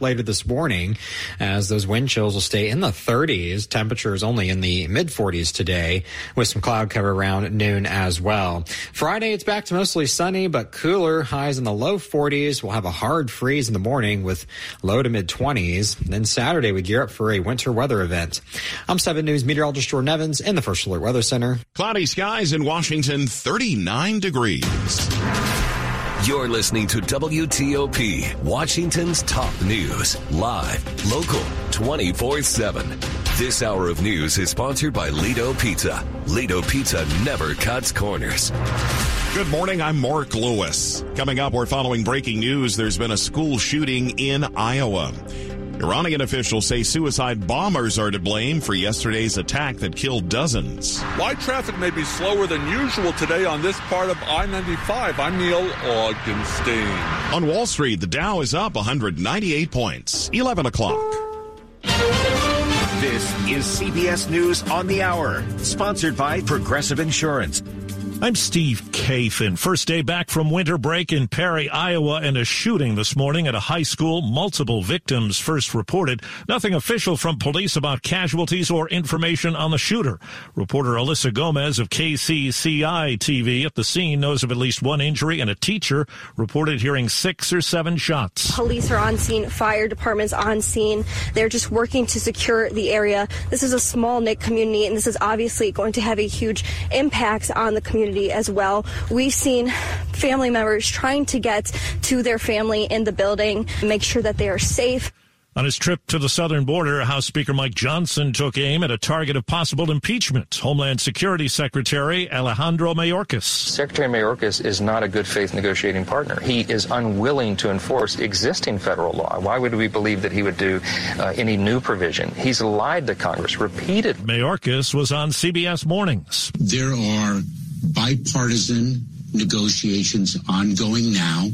later this morning as those wind chills will stay in the 30s. Temperatures only in the mid 40s today with some cloud cover around noon as well. Friday, it's back to mostly sunny, but cooler highs in the low 40s. We'll have a hard freeze in the morning with low to mid 20s. Then Saturday, we gear up for a winter weather event. I'm 7 News meteorologist Jordan Evans in the First Alert Weather Center. Cloudy skies in Washington, 39 degrees. You're listening to WTOP, Washington's top news, live, local, 24 7. This hour of news is sponsored by Ledo Pizza. Ledo Pizza never cuts corners. Good morning, I'm Mark Lewis. Coming up, we're following breaking news. There's been a school shooting in Iowa. Iranian officials say suicide bombers are to blame for yesterday's attack that killed dozens. Light traffic may be slower than usual today on this part of I 95. I'm Neil Augenstein. On Wall Street, the Dow is up 198 points, 11 o'clock. This is CBS News on the Hour, sponsored by Progressive Insurance. I'm Steve Kathan. First day back from winter break in Perry, Iowa, and a shooting this morning at a high school. Multiple victims first reported. Nothing official from police about casualties or information on the shooter. Reporter Alyssa Gomez of KCCI TV at the scene knows of at least one injury, and a teacher reported hearing six or seven shots. Police are on scene, fire department's on scene. They're just working to secure the area. This is a small knit community, and this is obviously going to have a huge impact on the community community as well. We've seen family members trying to get to their family in the building, make sure that they are safe. On his trip to the southern border, House Speaker Mike Johnson took aim at a target of possible impeachment, Homeland Security Secretary Alejandro Mayorkas. Secretary Mayorkas is not a good faith negotiating partner. He is unwilling to enforce existing federal law. Why would we believe that he would do uh, any new provision? He's lied to Congress repeatedly. Mayorkas was on CBS Mornings. There are bipartisan negotiations ongoing now.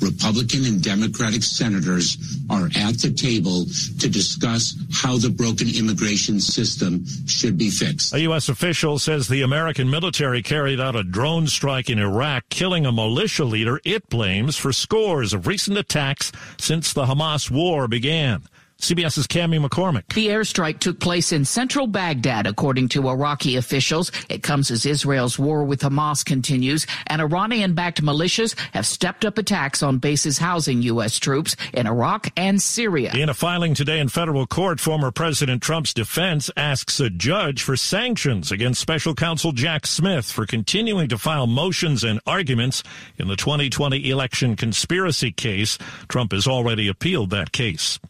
Republican and Democratic senators are at the table to discuss how the broken immigration system should be fixed. A U.S. official says the American military carried out a drone strike in Iraq, killing a militia leader it blames for scores of recent attacks since the Hamas war began. CBS's Cami McCormick. The airstrike took place in central Baghdad, according to Iraqi officials. It comes as Israel's war with Hamas continues, and Iranian-backed militias have stepped up attacks on bases housing U.S. troops in Iraq and Syria. In a filing today in federal court, former President Trump's defense asks a judge for sanctions against special counsel Jack Smith for continuing to file motions and arguments in the 2020 election conspiracy case. Trump has already appealed that case.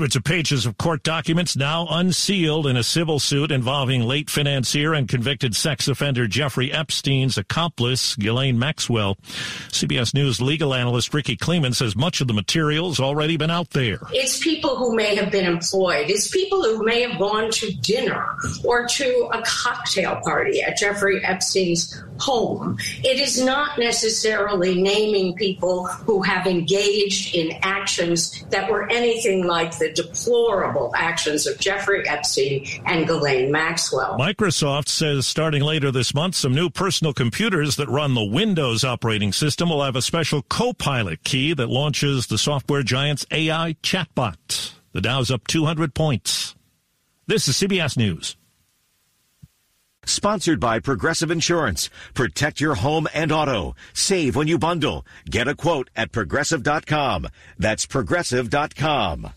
Hundreds of pages of court documents now unsealed in a civil suit involving late financier and convicted sex offender Jeffrey Epstein's accomplice, Ghislaine Maxwell. CBS News legal analyst Rikki Klieman says much of the material's already been out there. It's people who may have been employed. It's people who may have gone to dinner or to a cocktail party at Jeffrey Epstein's home. It is not necessarily naming people who have engaged in actions that were anything like the deplorable actions of Jeffrey Epstein and Ghislaine Maxwell. Microsoft says starting later this month, some new personal computers that run the Windows operating system will have a special Copilot key that launches the software giant's AI chatbot. The Dow's up 200 points. This is CBS News. Sponsored by Progressive Insurance. Protect your home and auto. Save when you bundle. Get a quote at progressive.com. That's progressive.com.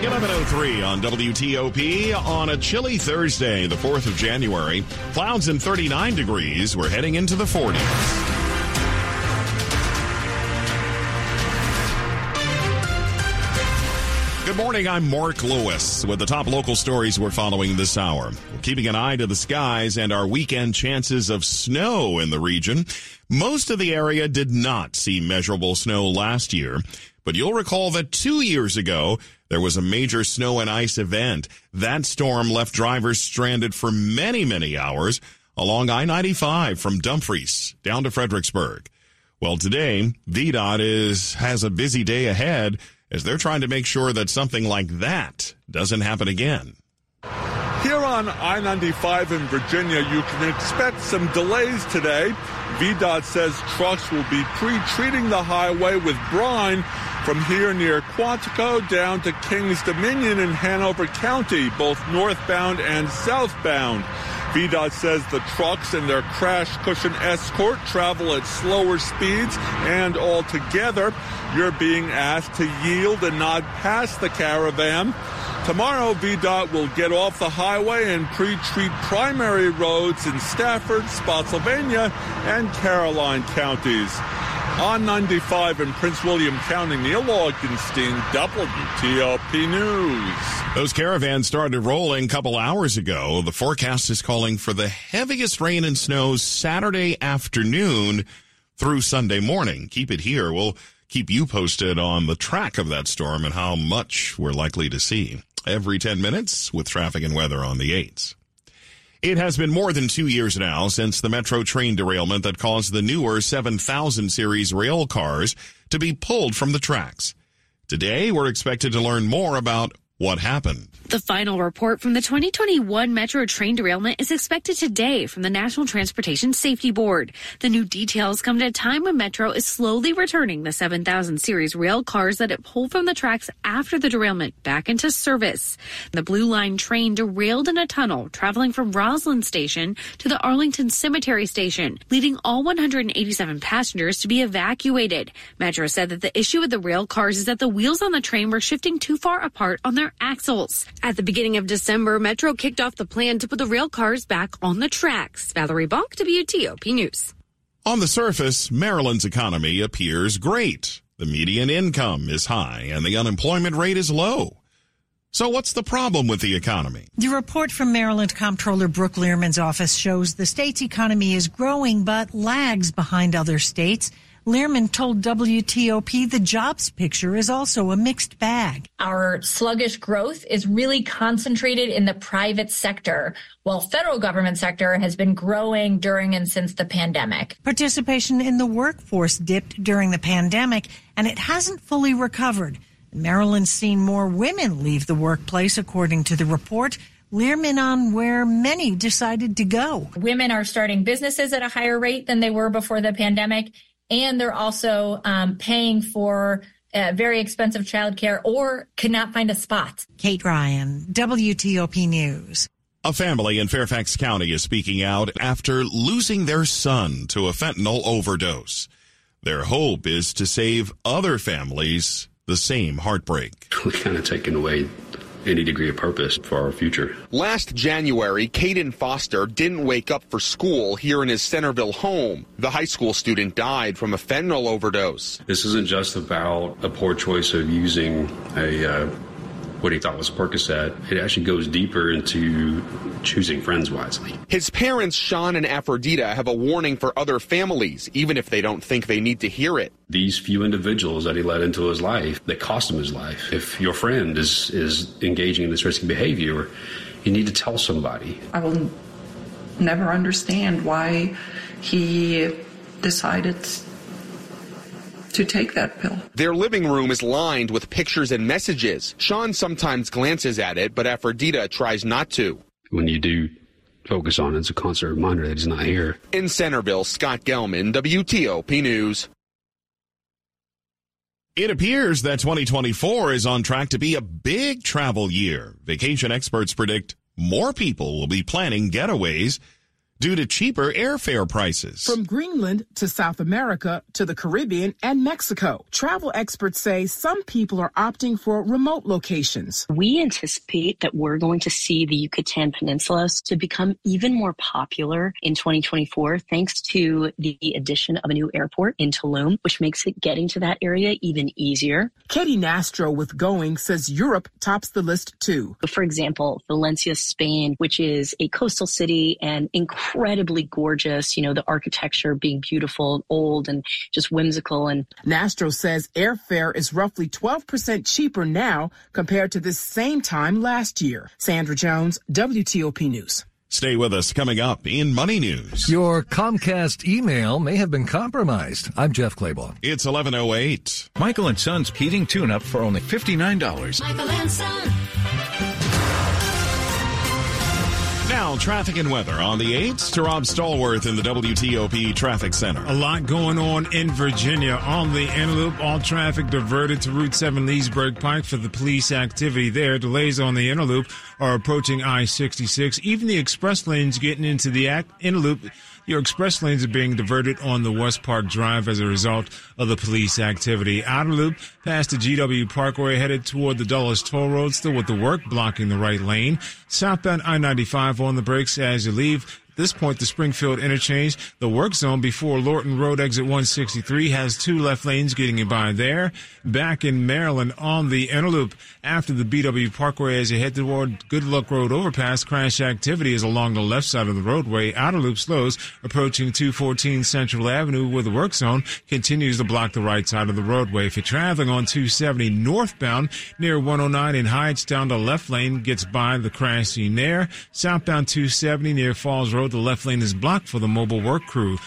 1103 on WTOP on a chilly Thursday, the 4th of January. Clouds and 39 degrees. We're heading into the 40s. Good morning, I'm Mark Lewis with the top local stories we're following this hour. We're keeping an eye to the skies and our weekend chances of snow in the region. Most of the area did not see measurable snow last year, but you'll recall that two years ago, there was a major snow and ice event. That storm left drivers stranded for many, many hours along I-95 from Dumfries down to Fredericksburg. Well, today, VDOT is, has a busy day ahead as they're trying to make sure that something like that doesn't happen again. Here on I 95 in Virginia, you can expect some delays today. VDOT says trucks will be pre treating the highway with brine from here near Quantico down to Kings Dominion in Hanover County, both northbound and southbound. VDOT says the trucks and their crash cushion escort travel at slower speeds and altogether you're being asked to yield and not pass the caravan. Tomorrow, VDOT will get off the highway and pre-treat primary roads in Stafford, Spotsylvania, and Caroline counties. On 95 in Prince William County, Neil Augenstein, WTOP News. Those caravans started rolling a couple hours ago. The forecast is calling for the heaviest rain and snow Saturday afternoon through Sunday morning. Keep it here. We'll keep you posted on the track of that storm and how much we're likely to see every 10 minutes with traffic and weather on the 8s. It has been more than two years now since the metro train derailment that caused the newer 7000 series rail cars to be pulled from the tracks. Today, we're expected to learn more about what happened. The final report from the 2021 Metro train derailment is expected today from the National Transportation Safety Board. The new details come at a time when Metro is slowly returning the 7000 series rail cars that it pulled from the tracks after the derailment back into service. The Blue Line train derailed in a tunnel traveling from Rosslyn Station to the Arlington Cemetery Station, leading all 187 passengers to be evacuated. Metro said that the issue with the rail cars is that the wheels on the train were shifting too far apart on their axles. At the beginning of December, Metro kicked off the plan to put the rail cars back on the tracks. Valerie Bonk, WTOP News. On the surface, Maryland's economy appears great. The median income is high and the unemployment rate is low. So what's the problem with the economy? The report from Maryland Comptroller Brooke Lierman's office shows the state's economy is growing but lags behind other states. Lierman told WTOP the jobs picture is also a mixed bag. Our sluggish growth is really concentrated in the private sector, while federal government sector has been growing during and since the pandemic. Participation in the workforce dipped during the pandemic and it hasn't fully recovered. Maryland's seen more women leave the workplace according to the report. Lierman on where many decided to go. Women are starting businesses at a higher rate than they were before the pandemic and they're also um, paying for uh, very expensive childcare or could not find a spot. Kate Ryan, WTOP News. A family in Fairfax County is speaking out after losing their son to a fentanyl overdose. Their hope is to save other families the same heartbreak. We're kind of taking away any degree of purpose for our future. Last January, Caden Foster didn't wake up for school here in his Centreville home. The high school student died from a fentanyl overdose. This isn't just about a poor choice of using a uh, what he thought was Percocet. It actually goes deeper into choosing friends wisely. His parents, Sean and Aphrodita, have a warning for other families, even if they don't think they need to hear it. These few individuals that he let into his life, that cost him his life. If your friend is, is engaging in this risky behavior, you need to tell somebody. I will never understand why he decided to take that pill. Their living room is lined with pictures and messages. Sean sometimes glances at it, but Aphrodita tries not to. When you do focus on it, it's a constant reminder that he's not here. In Centreville, Scott Gelman, WTOP News. It appears that 2024 is on track to be a big travel year. Vacation experts predict more people will be planning getaways due to cheaper airfare prices. From Greenland to South America to the Caribbean and Mexico, travel experts say some people are opting for remote locations. We anticipate that we're going to see the Yucatan Peninsula to become even more popular in 2024 thanks to the addition of a new airport in Tulum, which makes it getting to that area even easier. Katie Nastro with Going says Europe tops the list too. For example, Valencia, Spain, which is a coastal city and incredibly gorgeous, you know, the architecture being beautiful, and old, and just whimsical. And Nastro says airfare is roughly 12% cheaper now compared to this same time last year. Sandra Jones, WTOP News. Stay with us coming up in Money News. Your Comcast email may have been compromised. I'm Jeff Clabaugh. It's 1108. Michael and Son's heating tune up for only $59. Michael and Son. Now, traffic and weather on the 8th to Rob Stallworth in the WTOP Traffic Center. A lot going on in Virginia. On the inner loop, all traffic diverted to Route 7 Leesburg Pike for the police activity there. Delays on the inner loop are approaching I-66. Even the express lanes getting into the inner loop your express lanes are being diverted on the West Park Drive as a result of the police activity. Outer loop past the GW Parkway headed toward the Dulles Toll Road, still with the work blocking the right lane. Southbound I-95 on the brakes as you leave this point, the Springfield interchange, the work zone before Lorton Road exit 163 has two left lanes getting you by there. Back in Maryland on the interloop after the BW Parkway as you head toward Good Luck Road overpass, crash activity is along the left side of the roadway. Outer loop slows approaching 214 Central Avenue where the work zone continues to block the right side of the roadway. If you're traveling on 270 northbound near 109 in Heights down the left lane gets by the crash scene there. Southbound 270 near Falls Road the left lane is blocked for the mobile work crew.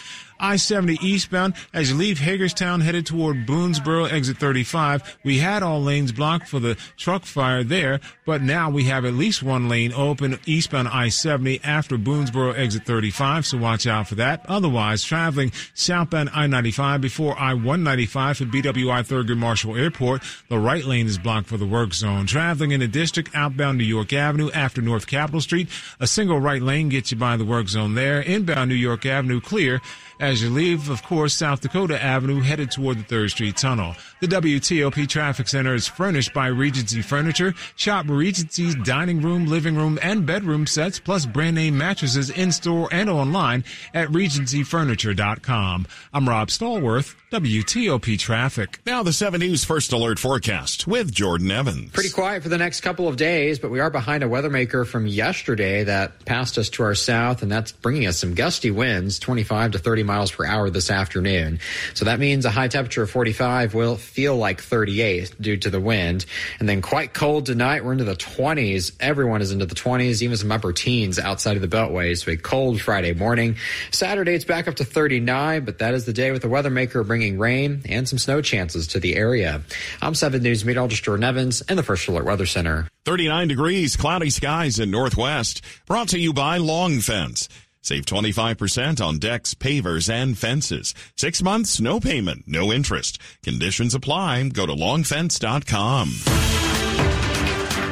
I-70 eastbound as you leave Hagerstown headed toward Boonsboro exit 35. We had all lanes blocked for the truck fire there, but now we have at least one lane open eastbound I-70 after Boonsboro exit 35, so watch out for that. Otherwise, traveling southbound I-95 before I-195 for BWI Thurgood Marshall Airport, the right lane is blocked for the work zone. Traveling in the district outbound New York Avenue after North Capitol Street, a single right lane gets you by the work zone there. Inbound New York Avenue clear as you leave, of course, South Dakota Avenue headed toward the 3rd Street Tunnel. The WTOP Traffic Center is furnished by Regency Furniture. Shop Regency's dining room, living room, and bedroom sets, plus brand name mattresses in store and online at regencyfurniture.com. I'm Rob Stallworth, WTOP Traffic. Now the 7 News First Alert Forecast with Jordan Evans. Pretty quiet for the next couple of days, but we are behind a weather maker from yesterday that passed us to our south, and that's bringing us some gusty winds, 25 to 30 miles per hour this afternoon. So that means a high temperature of 45 will feel like 38 due to the wind. And then quite cold tonight. We're into the 20s. Everyone is into the 20s, even some upper teens outside of the Beltway. So a cold Friday morning. Saturday, it's back up to 39, but that is the day with the weather maker bringing rain and some snow chances to the area. I'm 7 News meteorologist Jordan Evans in the First Alert Weather Center. 39 degrees, cloudy skies in Northwest. Brought to you by Long Fence. Save 25% on decks, pavers, and fences. Six months, no payment, no interest. Conditions apply. Go to longfence.com.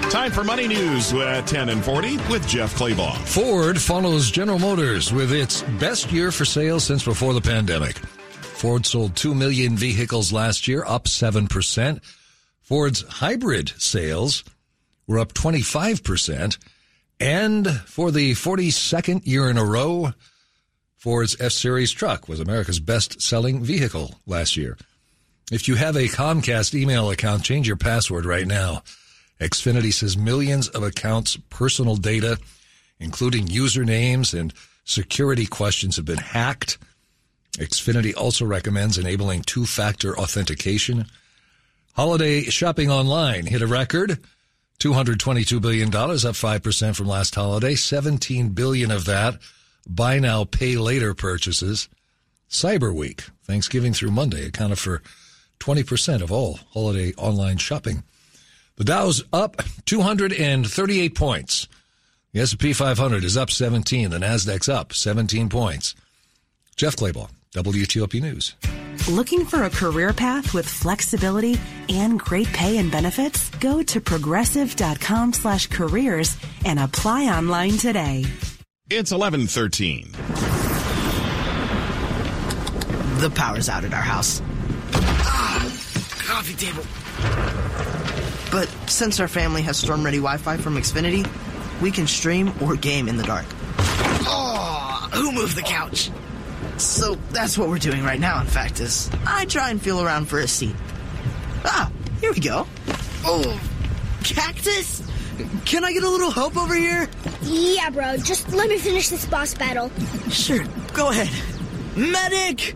Time for Money News at 10 and 40 with Jeff Clabaugh. Ford follows General Motors with its best year for sales since before the pandemic. Ford sold 2 million vehicles last year, up 7%. Ford's hybrid sales were up 25%. And for the 42nd year in a row, Ford's F Series truck was America's best selling vehicle last year. If you have a Comcast email account, change your password right now. Xfinity says millions of accounts' personal data, including usernames and security questions, have been hacked. Xfinity also recommends enabling two-factor authentication. Holiday shopping online hit a record. $222 billion, up 5% from last holiday. 17 billion of that buy now, pay later purchases. Cyber Week, Thanksgiving through Monday, accounted for 20% of all holiday online shopping. The Dow's up 238 points. The S&P 500 is up 17. The Nasdaq's up 17 points. Jeff Clabaugh. WTOP News. Looking for a career path with flexibility and great pay and benefits? Go to progressive.com slash careers and apply online today. It's 1113. The power's out at our house. Ah, coffee table. But since our family has storm ready Wi Fi from Xfinity, we can stream or game in the dark. Oh, who moved the couch? So that's what we're doing right now, in fact, is I try and feel around for a seat. Ah, here we go. Oh, cactus? Can I get a little help over here? Yeah, bro. Just let me finish this boss battle. Sure, go ahead. Medic!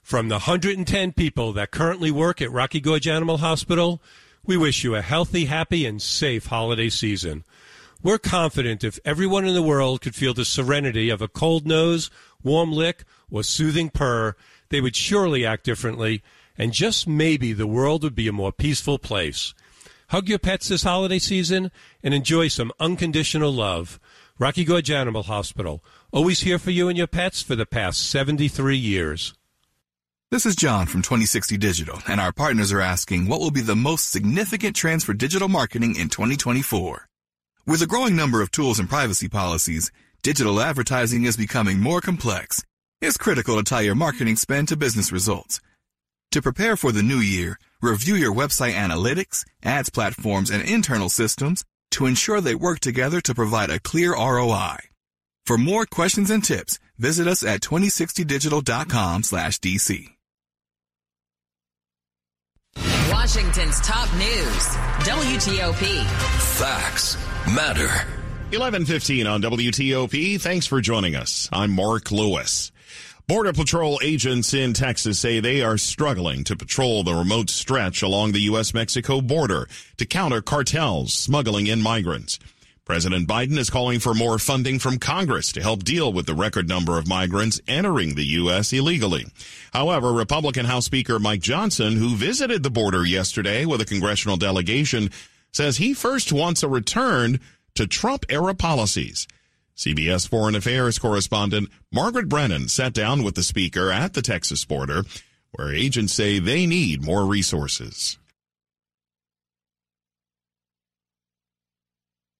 From the 110 people that currently work at Rocky Gorge Animal Hospital, we wish you a healthy, happy, and safe holiday season. We're confident if everyone in the world could feel the serenity of a cold nose, warm lick, or soothing purr, they would surely act differently, and just maybe the world would be a more peaceful place. Hug your pets this holiday season and enjoy some unconditional love. Rocky Gorge Animal Hospital, always here for you and your pets for the past 73 years. This is John from 2060 Digital, and our partners are asking what will be the most significant trends for digital marketing in 2024. With a growing number of tools and privacy policies, digital advertising is becoming more complex. It's critical to tie your marketing spend to business results. To prepare for the new year, review your website analytics, ads platforms, and internal systems to ensure they work together to provide a clear ROI. For more questions and tips, visit us at 2060digital.com slash DC. Washington's top news, WTOP. Facts matter. 1115 on WTOP. Thanks for joining us. I'm Mark Lewis. Border Patrol agents in Texas say they are struggling to patrol the remote stretch along the U.S.-Mexico border to counter cartels smuggling in migrants. President Biden is calling for more funding from Congress to help deal with the record number of migrants entering the U.S. illegally. However, Republican House Speaker Mike Johnson, who visited the border yesterday with a congressional delegation, says he first wants a return to Trump era policies. CBS Foreign Affairs correspondent Margaret Brennan sat down with the speaker at the Texas border, where agents say they need more resources.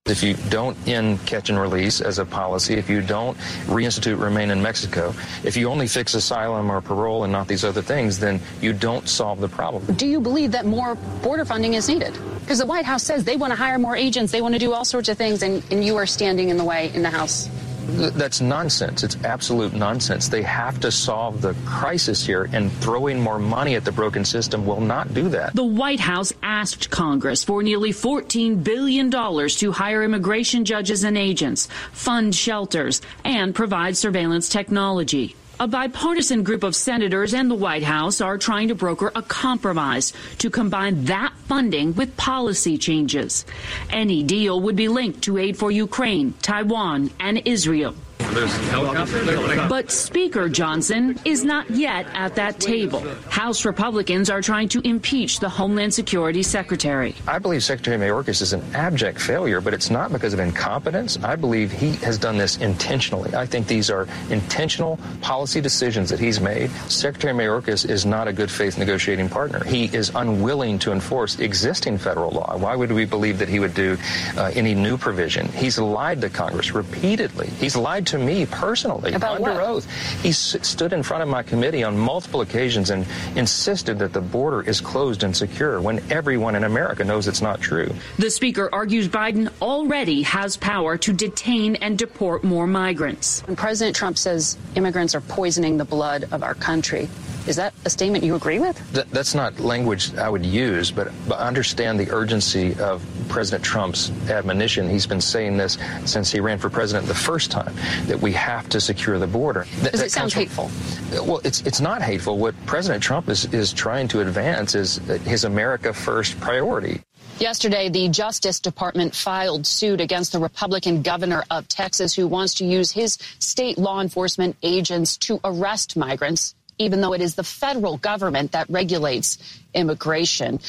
If you don't end catch and release as a policy, if you don't reinstitute remain in Mexico, if you only fix asylum or parole and not these other things, then you don't solve the problem. Do you believe that more border funding is needed? Because the White House says they want to hire more agents, they want to do all sorts of things, and, and you are standing in the way in the House. That's nonsense. It's absolute nonsense. They have to solve the crisis here, and throwing more money at the broken system will not do that. The White House asked Congress for nearly $14 billion to hire immigration judges and agents, fund shelters, and provide surveillance technology. A bipartisan group of senators and the White House are trying to broker a compromise to combine that funding with policy changes. Any deal would be linked to aid for Ukraine, Taiwan, and Israel. But Speaker Johnson is not yet at that table. House Republicans are trying to impeach the Homeland Security Secretary. I believe Secretary Mayorkas is an abject failure, but it's not because of incompetence. I believe he has done this intentionally. I think these are intentional policy decisions that he's made. Secretary Mayorkas is not a good faith negotiating partner. He is unwilling to enforce existing federal law. Why would we believe that he would do uh, any new provision? He's lied to Congress repeatedly. He's lied to me personally About under what? oath. He s- stood in front of my committee on multiple occasions and insisted that the border is closed and secure when everyone in America knows it's not true. The speaker argues Biden already has power to detain and deport more migrants. When President Trump says immigrants are poisoning the blood of our country, is that a statement you agree with? Th- that's not language I would use, but, but understand the urgency of President Trump's admonition. He's been saying this since he ran for president the first time that we have to secure the border. Th- Does it sound from- Well, it's it's not hateful. What President Trump is is trying to advance is uh, his America First priority. Yesterday, the Justice Department filed suit against the Republican governor of Texas who wants to use his state law enforcement agents to arrest migrants, even though it is the federal government that regulates immigration.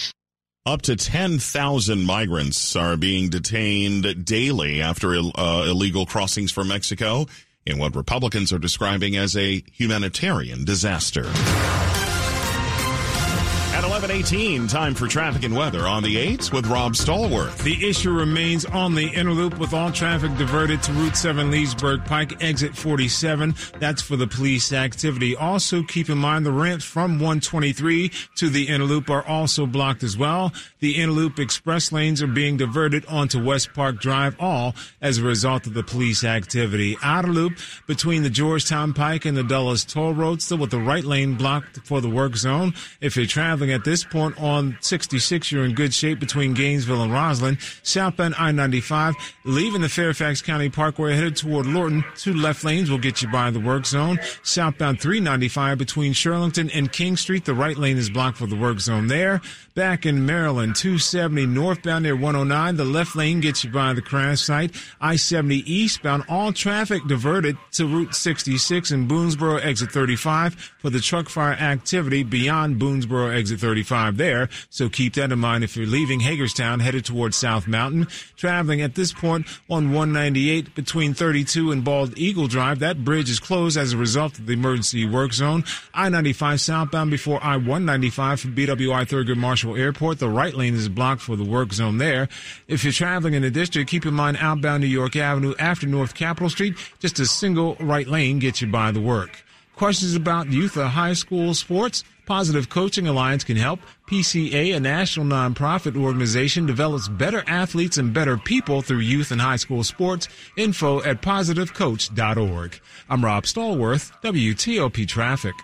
Up to 10,000 migrants are being detained daily after uh, illegal crossings from Mexico in what Republicans are describing as a humanitarian disaster. At 11:18, time for traffic and weather on the 8s with Rob Stallworth. The issue remains on the inner loop with all traffic diverted to Route 7 Leesburg Pike, exit 47. That's for the police activity. Also, keep in mind the ramps from 123 to the inner loop are also blocked as well. The inner loop express lanes are being diverted onto West Park Drive, all as a result of the police activity. Outer loop between the Georgetown Pike and the Dulles Toll Road, still with the right lane blocked for the work zone. If you're traveling at this point on 66, you're in good shape between Gainesville and Rosslyn. Southbound I-95, leaving the Fairfax County Parkway headed toward Lorton. Two left lanes will get you by the work zone. Southbound 395 between Shirlington and King Street, the right lane is blocked for the work zone there. Back in Maryland, 270 northbound near 109, the left lane gets you by the crash site. I-70 eastbound, all traffic diverted to Route 66 in Boonsboro, exit 35 for the truck fire activity beyond Boonsboro, exit 35 there. So keep that in mind if you're leaving Hagerstown headed towards South Mountain. Traveling at this point on 198 between 32 and Bald Eagle Drive. That bridge is closed as a result of the emergency work zone. I-95 southbound before I-195 from BWI Thurgood Marshall Airport. The right lane is blocked for the work zone there. If you're traveling in the district, keep in mind outbound New York Avenue after North Capitol Street. Just a single right lane gets you by the work. Questions about youth or high school sports? Positive Coaching Alliance can help. PCA, a national nonprofit organization, develops better athletes and better people through youth and high school sports. Info at positivecoach.org. I'm Rob Stallworth, WTOP Traffic.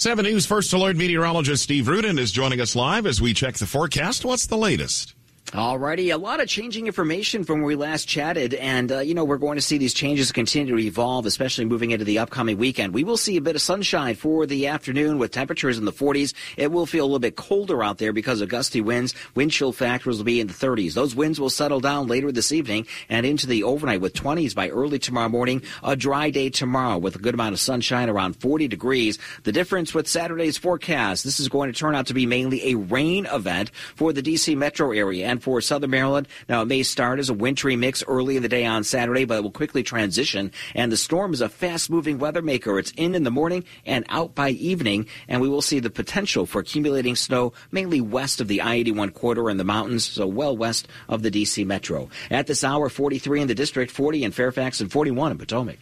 7 News First Alert meteorologist Steve Rudin is joining us live as we check the forecast. What's the latest? Alrighty, a lot of changing information from when we last chatted, and uh, you know we're going to see these changes continue to evolve, especially moving into the upcoming weekend. We will see a bit of sunshine for the afternoon with temperatures in the 40s. It will feel a little bit colder out there because of gusty winds. Wind chill factors will be in the 30s. Those winds will settle down later this evening and into the overnight with 20s by early tomorrow morning. A dry day tomorrow with a good amount of sunshine around 40 degrees. The difference with Saturday's forecast, this is going to turn out to be mainly a rain event for the DC metro area and for southern Maryland. Now, it may start as a wintry mix early in the day on Saturday, but it will quickly transition. And the storm is a fast moving weather maker. It's in in the morning and out by evening. And we will see the potential for accumulating snow mainly west of the I 81 corridor in the mountains, so well west of the DC metro. At this hour, 43 in the district, 40 in Fairfax, and 41 in Potomac.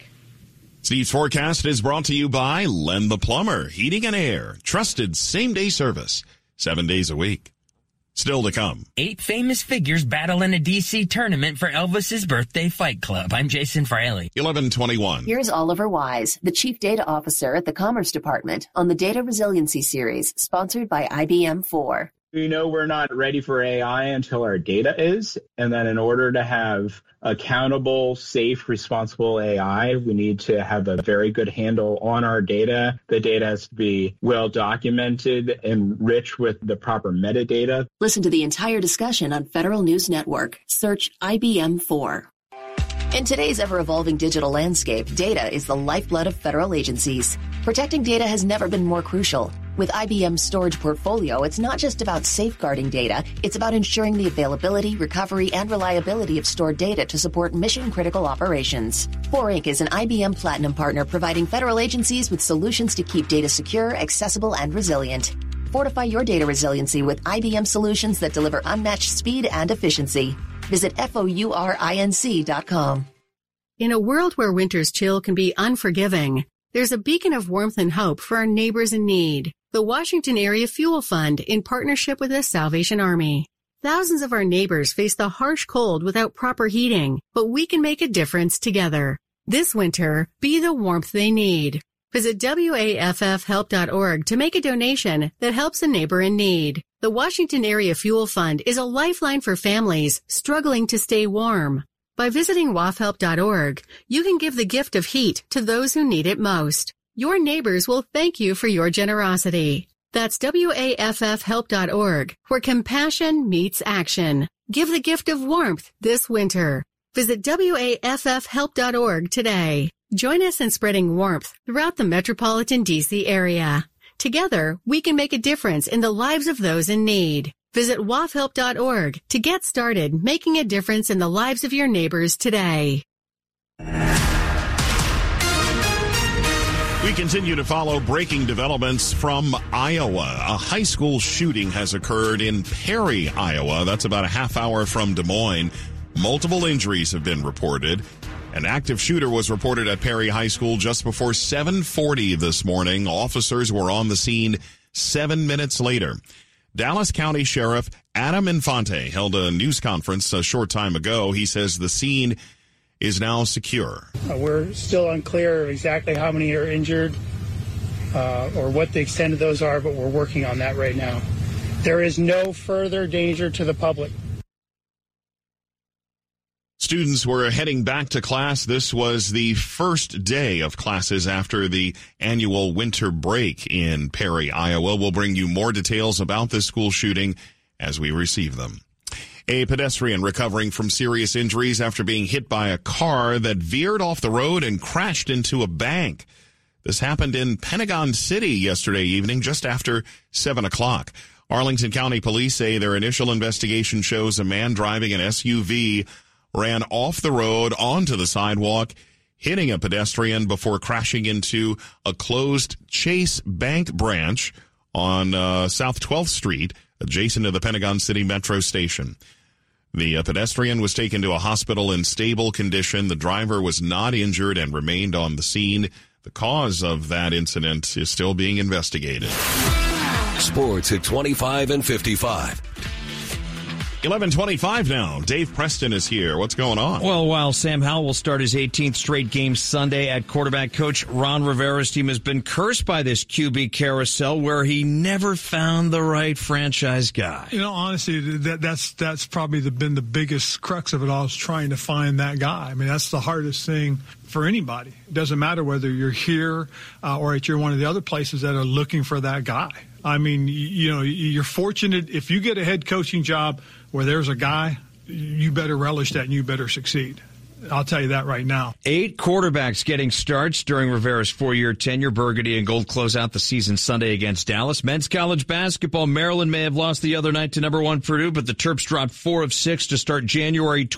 Steve's forecast is brought to you by Len the Plumber, Heating and Air, trusted same day service, seven days a week. Still to come. Eight famous figures battle in a DC tournament for Elvis's birthday fight club. I'm Jason Fraley. 1121. Here's Oliver Wise, the Chief Data Officer at the Commerce Department, on the Data Resiliency Series, sponsored by IBM 4. We know we're not ready for AI until our data is. And then in order to have accountable, safe, responsible AI, we need to have a very good handle on our data. The data has to be well documented and rich with the proper metadata. Listen to the entire discussion on Federal News Network. Search IBM 4. In today's ever evolving digital landscape, data is the lifeblood of federal agencies. Protecting data has never been more crucial. With IBM's storage portfolio, it's not just about safeguarding data, it's about ensuring the availability, recovery, and reliability of stored data to support mission critical operations. 4Inc is an IBM Platinum partner providing federal agencies with solutions to keep data secure, accessible, and resilient. Fortify your data resiliency with IBM solutions that deliver unmatched speed and efficiency. Visit FOURINC.com. In a world where winter's chill can be unforgiving, there's a beacon of warmth and hope for our neighbors in need. The Washington Area Fuel Fund in partnership with the Salvation Army. Thousands of our neighbors face the harsh cold without proper heating, but we can make a difference together. This winter, be the warmth they need. Visit WAFFhelp.org to make a donation that helps a neighbor in need. The Washington Area Fuel Fund is a lifeline for families struggling to stay warm. By visiting WAFHelp.org, you can give the gift of heat to those who need it most. Your neighbors will thank you for your generosity. That's WAFFhelp.org, where compassion meets action. Give the gift of warmth this winter. Visit WAFFhelp.org today. Join us in spreading warmth throughout the metropolitan DC area. Together, we can make a difference in the lives of those in need. Visit wafhelp.org to get started making a difference in the lives of your neighbors today. We continue to follow breaking developments from Iowa. A high school shooting has occurred in Perry, Iowa. That's about a half hour from Des Moines. Multiple injuries have been reported. An active shooter was reported at Perry High School just before 740 this morning. Officers were on the scene seven minutes later. Dallas County Sheriff Adam Infante held a news conference a short time ago. He says the scene is now secure. Uh, we're still unclear of exactly how many are injured uh, or what the extent of those are, but we're working on that right now. There is no further danger to the public. Students were heading back to class. This was the first day of classes after the annual winter break in Perry, Iowa. We'll bring you more details about this school shooting as we receive them. A pedestrian recovering from serious injuries after being hit by a car that veered off the road and crashed into a bank. This happened in Pentagon City yesterday evening, just after 7 o'clock. Arlington County Police say their initial investigation shows a man driving an SUV ran off the road onto the sidewalk, hitting a pedestrian before crashing into a closed Chase Bank branch on uh, South 12th Street, adjacent to the Pentagon City Metro Station. The uh, pedestrian was taken to a hospital in stable condition. The driver was not injured and remained on the scene. The cause of that incident is still being investigated. Sports at 25 and 55. 1125 now. Dave Preston is here. What's going on? Well, while Sam Howell will start his 18th straight game Sunday at quarterback, coach Ron Rivera's team has been cursed by this QB carousel where he never found the right franchise guy. You know, honestly, that, that's that's probably the, been the biggest crux of it all is trying to find that guy. I mean, that's the hardest thing for anybody. It doesn't matter whether you're here uh, or at you're one of the other places that are looking for that guy. I mean, you know, you're fortunate if you get a head coaching job where there's a guy, you better relish that and you better succeed. I'll tell you that right now. Eight quarterbacks getting starts during Rivera's four-year tenure. Burgundy and Gold close out the season Sunday against Dallas. Men's college basketball. Maryland may have lost the other night to number one Purdue, but the Terps dropped four of six to start January